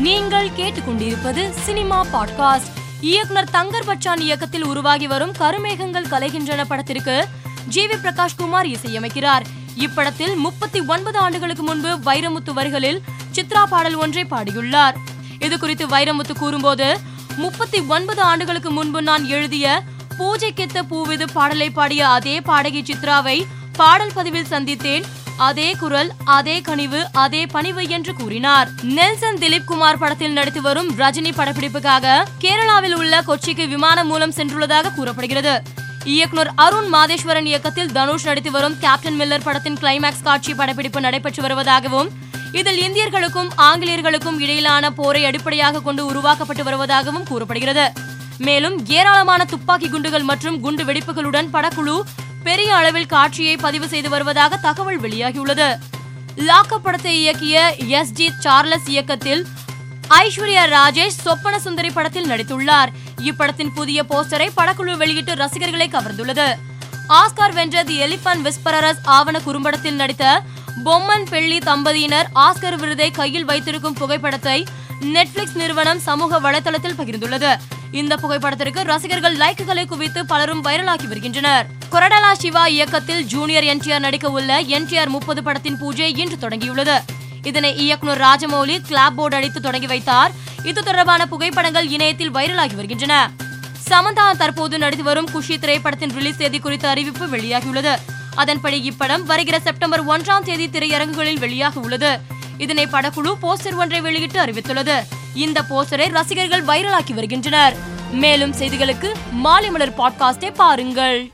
நீங்கள் கேட்டுக்கொண்டிருப்பது cinema podcast. இயக்குனர் தங்கர் பச்சான் இயக்கத்தில் உருவாகி வரும் கருமேகங்கள் கலைகின்றன படத்திற்கு ஜி வி பிரகாஷ் குமார் இசையமைக்கிறார். இப்படத்தில் முப்பத்தி ஒன்பது ஆண்டுகளுக்கு முன்பு வைரமுத்து வரிகளில் சித்ரா பாடல் ஒன்றை பாடியுள்ளார். இது குறித்து வைரமுத்து கூறும்போது முப்பத்தி ஒன்பது ஆண்டுகளுக்கு முன்பு நான் எழுதிய பூஜைக்கெத்த பூவிது பாடலை பாடிய அதே பாடகி சித்ராவை பாடல் பதிவில் சந்தித்தேன். அதே குரல் அதே கனிவு அதே பணிவு என்று கூறினார். நெல்சன் திலீப் குமார் படத்தில் நடித்து வரும் ரஜினி படப்பிடிப்புக்காக கேரளாவில் உள்ள கொச்சிக்கு விமானம் மூலம் சென்றுள்ளதாக கூறப்படுகிறது. இயக்குனர் அருண் மாதேஸ்வரன் இயக்கத்தில் தனுஷ் நடித்து வரும் கேப்டன் மில்லர் படத்தின் கிளைமேக்ஸ் காட்சி படப்பிடிப்பு நடைபெற்று வருவதாகவும் இதில் இந்தியர்களுக்கும் ஆங்கிலேயர்களுக்கும் இடையிலான போரை அடிப்படையாக கொண்டு உருவாக்கப்பட்டு வருவதாகவும் கூறப்படுகிறது. மேலும் ஏராளமான துப்பாக்கி குண்டுகள் மற்றும் குண்டு வெடிப்புகளுடன் படக்குழு பெரிய அளவில் காட்சியை பதிவு செய்து வருவதாக தகவல் வெளியாகியுள்ளது. லாக்கப் படத்தை இயக்கிய எஸ் ஜி சார்லஸ் இயக்கத்தில் ஐஸ்வர்யா ராஜேஷ் சொப்பன சுந்தரி படத்தில் நடித்துள்ளார். இப்படத்தின் புதிய போஸ்டரை படக்குழு வெளியிட்டு ரசிகர்களை கவர்ந்துள்ளது. ஆஸ்கார் வென்ற தி எலிபன் விஸ்பரரஸ் ஆவண குறும்படத்தில் நடித்த பொம்மன் பெள்ளி தம்பதியினர் ஆஸ்கர் விருதை கையில் வைத்திருக்கும் புகைப்படத்தை நெட்ஃபிளிக்ஸ் நிறுவனம் சமூக வலைதளத்தில் பகிர்ந்துள்ளது. இந்த புகைப்படத்திற்கு ரசிகர்கள் லைக்குகளை குவித்து பலரும் வைரலாகி வருகின்றனர். கொரடலா சிவா இயக்கத்தில் ஜூனியர் என்டிஆர் நடிக்க உள்ள என்டிஆர் முப்பது படத்தின் பூஜை இன்று தொடங்கியுள்ளது. இதனை இயக்குனர் ராஜமௌலி கிளாப் போர்டு அடித்து தொடங்கி வைத்தார். இது தொடர்பான புகைப்படங்கள் இணையத்தில் வைரலாகி வருகின்றன. சமந்தா தற்போது நடித்து வரும் குஷி திரைப்படத்தின் ரிலீஸ் தேதி குறித்த அறிவிப்பு வெளியாகியுள்ளது. அதன்படி இப்படம் வருகிற செப்டம்பர் ஒன்றாம் தேதி திரையரங்குகளில் வெளியாக உள்ளது இதனை படக்குழு போஸ்டர் ஒன்றை வெளியிட்டு அறிவித்துள்ளது. இந்த போஸ்டரை ரசிகர்கள் வைரலாக்கி வருகின்றனர். மேலும் செய்திகளுக்கு மாலை மலர் பாட்காஸ்டை பாருங்கள்.